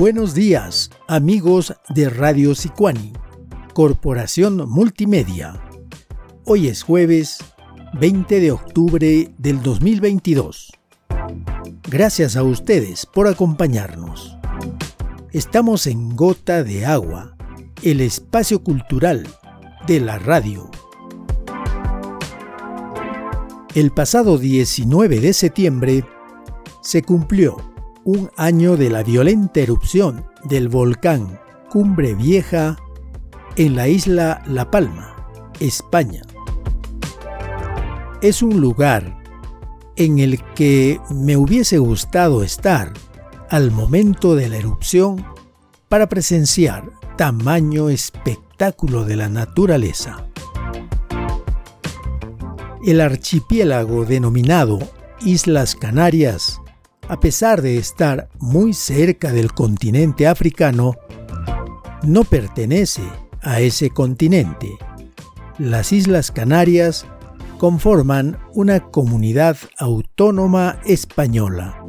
Buenos días, amigos de Radio Sicuani, Corporación Multimedia. Hoy es jueves 20 de octubre del 2022. Gracias a ustedes por acompañarnos. Estamos en Gota de Agua, el espacio cultural de la radio. El pasado 19 de septiembre se cumplió un año de la violenta erupción del volcán Cumbre Vieja en la isla La Palma, España. Es un lugar en el que me hubiese gustado estar al momento de la erupción para presenciar tamaño espectáculo de la naturaleza. El archipiélago denominado Islas Canarias, a pesar de estar muy cerca del continente africano, no pertenece a ese continente. Las Islas Canarias conforman una comunidad autónoma española.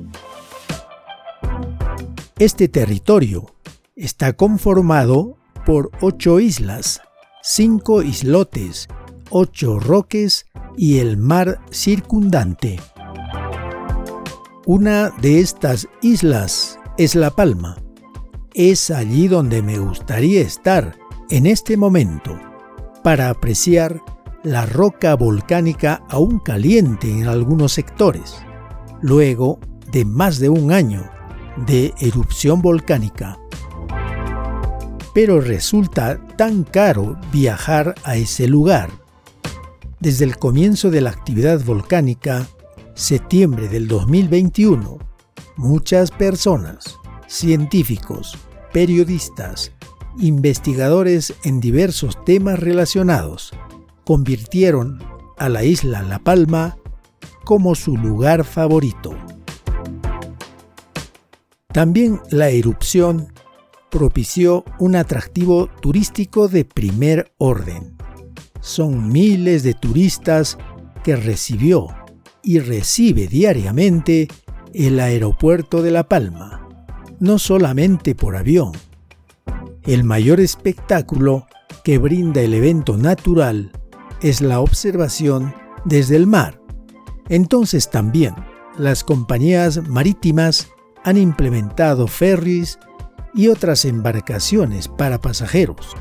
Este territorio está conformado por ocho islas, cinco islotes, ocho roques y el mar circundante. Una de estas islas es La Palma. Es allí donde me gustaría estar en este momento para apreciar la roca volcánica aún caliente en algunos sectores, luego de más de un año de erupción volcánica. Pero resulta tan caro viajar a ese lugar desde el comienzo de la actividad volcánica, septiembre del 2021, muchas personas, científicos, periodistas, investigadores en diversos temas relacionados, convirtieron a la isla La Palma como su lugar favorito. También la erupción propició un atractivo turístico de primer orden son miles de turistas que recibió y recibe diariamente el aeropuerto de La Palma, no solamente por avión. El mayor espectáculo que brinda el evento natural es la observación desde el mar. Entonces también las compañías marítimas han implementado ferries y otras embarcaciones para pasajeros.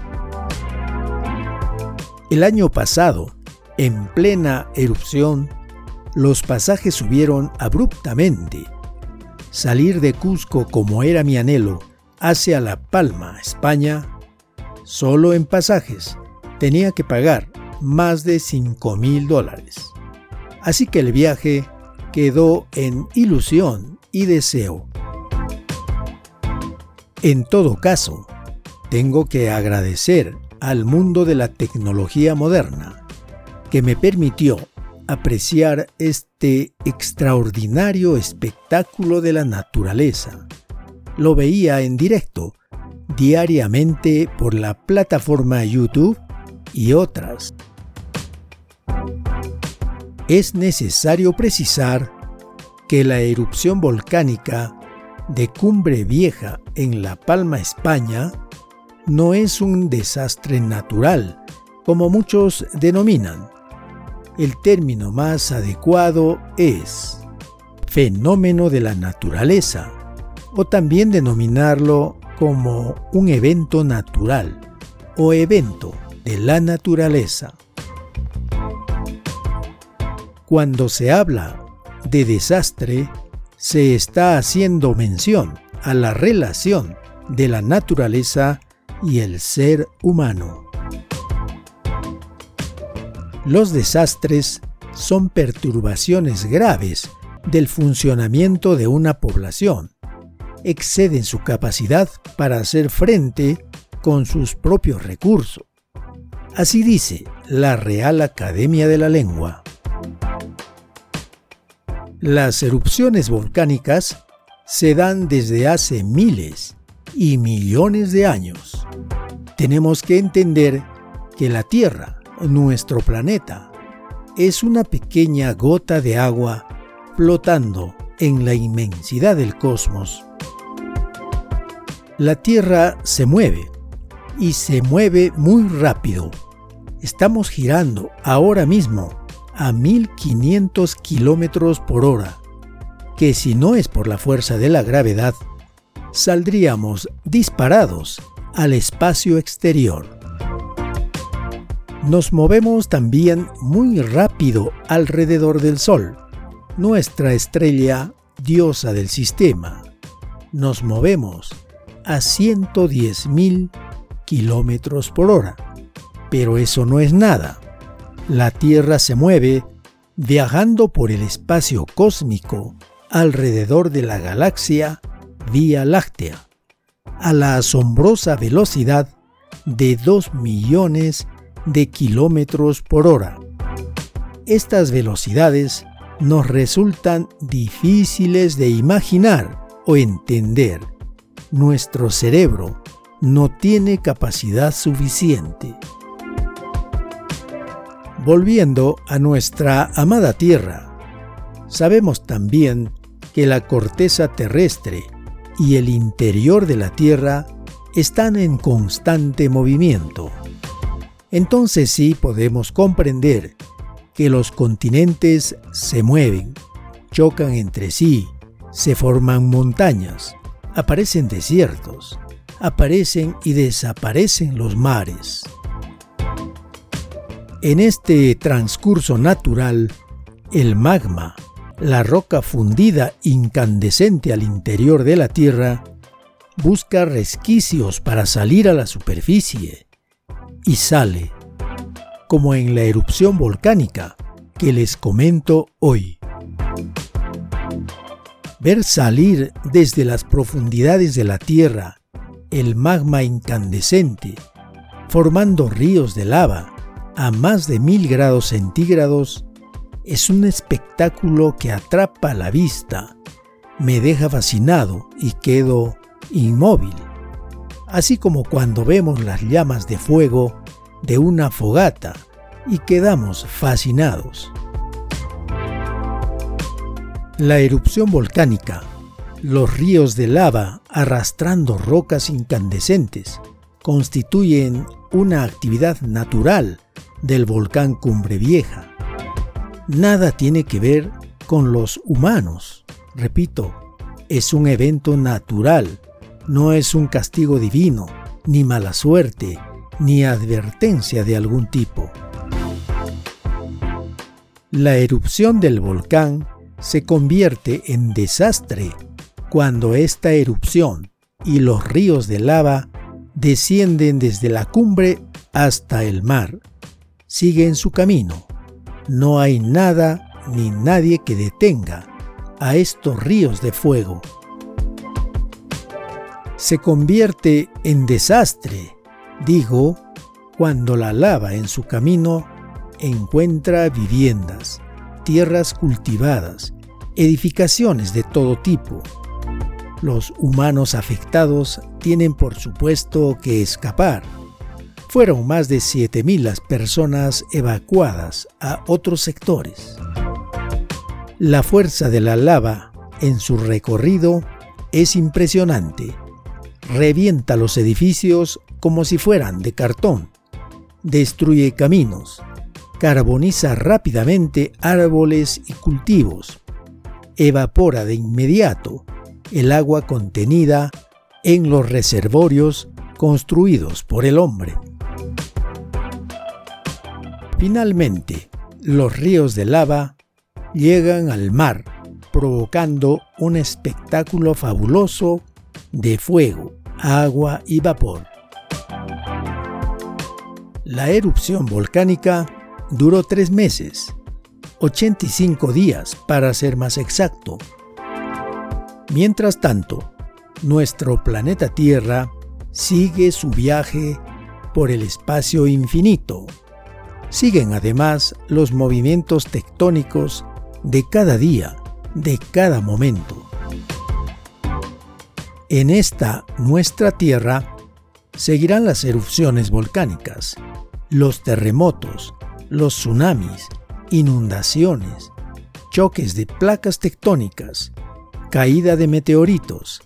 El año pasado, en plena erupción, los pasajes subieron abruptamente. Salir de Cusco como era mi anhelo hacia La Palma, España, solo en pasajes tenía que pagar más de 5 mil dólares. Así que el viaje quedó en ilusión y deseo. En todo caso, tengo que agradecer al mundo de la tecnología moderna, que me permitió apreciar este extraordinario espectáculo de la naturaleza. Lo veía en directo, diariamente por la plataforma YouTube y otras. Es necesario precisar que la erupción volcánica de Cumbre Vieja en La Palma, España, no es un desastre natural, como muchos denominan. El término más adecuado es fenómeno de la naturaleza, o también denominarlo como un evento natural o evento de la naturaleza. Cuando se habla de desastre, se está haciendo mención a la relación de la naturaleza y el ser humano. Los desastres son perturbaciones graves del funcionamiento de una población. Exceden su capacidad para hacer frente con sus propios recursos. Así dice la Real Academia de la Lengua. Las erupciones volcánicas se dan desde hace miles y millones de años. Tenemos que entender que la Tierra, nuestro planeta, es una pequeña gota de agua flotando en la inmensidad del cosmos. La Tierra se mueve y se mueve muy rápido. Estamos girando ahora mismo a 1500 kilómetros por hora, que si no es por la fuerza de la gravedad, saldríamos disparados al espacio exterior. Nos movemos también muy rápido alrededor del Sol, nuestra estrella diosa del sistema. Nos movemos a 110.000 kilómetros por hora. Pero eso no es nada. La Tierra se mueve viajando por el espacio cósmico alrededor de la galaxia Vía Láctea a la asombrosa velocidad de 2 millones de kilómetros por hora. Estas velocidades nos resultan difíciles de imaginar o entender. Nuestro cerebro no tiene capacidad suficiente. Volviendo a nuestra amada Tierra, sabemos también que la corteza terrestre y el interior de la Tierra están en constante movimiento. Entonces sí podemos comprender que los continentes se mueven, chocan entre sí, se forman montañas, aparecen desiertos, aparecen y desaparecen los mares. En este transcurso natural, el magma, la roca fundida incandescente al interior de la Tierra, busca resquicios para salir a la superficie y sale, como en la erupción volcánica que les comento hoy. Ver salir desde las profundidades de la Tierra el magma incandescente, formando ríos de lava a más de mil grados centígrados, es un espectáculo que atrapa la vista, me deja fascinado y quedo inmóvil, así como cuando vemos las llamas de fuego de una fogata y quedamos fascinados. La erupción volcánica los ríos de lava arrastrando rocas incandescentes constituyen una actividad natural del volcán Cumbre Vieja. Nada tiene que ver con los humanos. Repito, es un evento natural, no es un castigo divino, ni mala suerte, ni advertencia de algún tipo. La erupción del volcán se convierte en desastre cuando esta erupción y los ríos de lava descienden desde la cumbre hasta el mar. Siguen su camino. No hay nada ni nadie que detenga a estos ríos de fuego. Se convierte en desastre, digo, cuando la lava en su camino encuentra viviendas, tierras cultivadas, edificaciones de todo tipo, los humanos afectados tienen por supuesto que escapar. Fueron más de 7.000 las personas evacuadas a otros sectores. La fuerza de la lava en su recorrido es impresionante. Revienta los edificios como si fueran de cartón. Destruye caminos. Carboniza rápidamente árboles y cultivos. Evapora de inmediato el agua contenida en los reservorios construidos por el hombre. Finalmente, los ríos de lava llegan al mar, provocando un espectáculo fabuloso de fuego, agua y vapor. La erupción volcánica duró tres meses, 85 días para ser más exacto, Mientras tanto, nuestro planeta Tierra sigue su viaje por el espacio infinito. Siguen además los movimientos tectónicos de cada día, de cada momento. En esta nuestra Tierra seguirán las erupciones volcánicas, los terremotos, los tsunamis, inundaciones, choques de placas tectónicas, caída de meteoritos,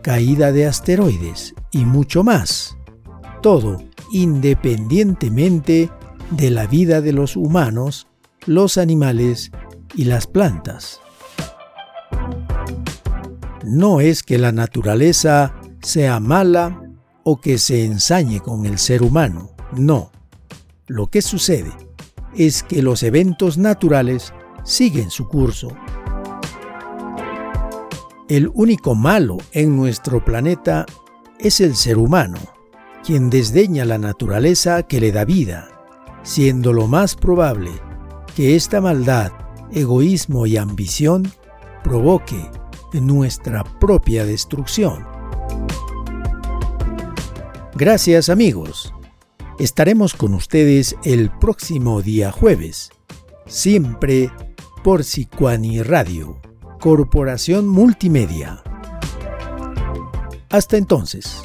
caída de asteroides y mucho más. Todo independientemente de la vida de los humanos, los animales y las plantas. No es que la naturaleza sea mala o que se ensañe con el ser humano, no. Lo que sucede es que los eventos naturales siguen su curso. El único malo en nuestro planeta es el ser humano, quien desdeña la naturaleza que le da vida, siendo lo más probable que esta maldad, egoísmo y ambición provoque nuestra propia destrucción. Gracias amigos. Estaremos con ustedes el próximo día jueves, siempre por Sicuani Radio, Corporación Multimedia. Hasta entonces.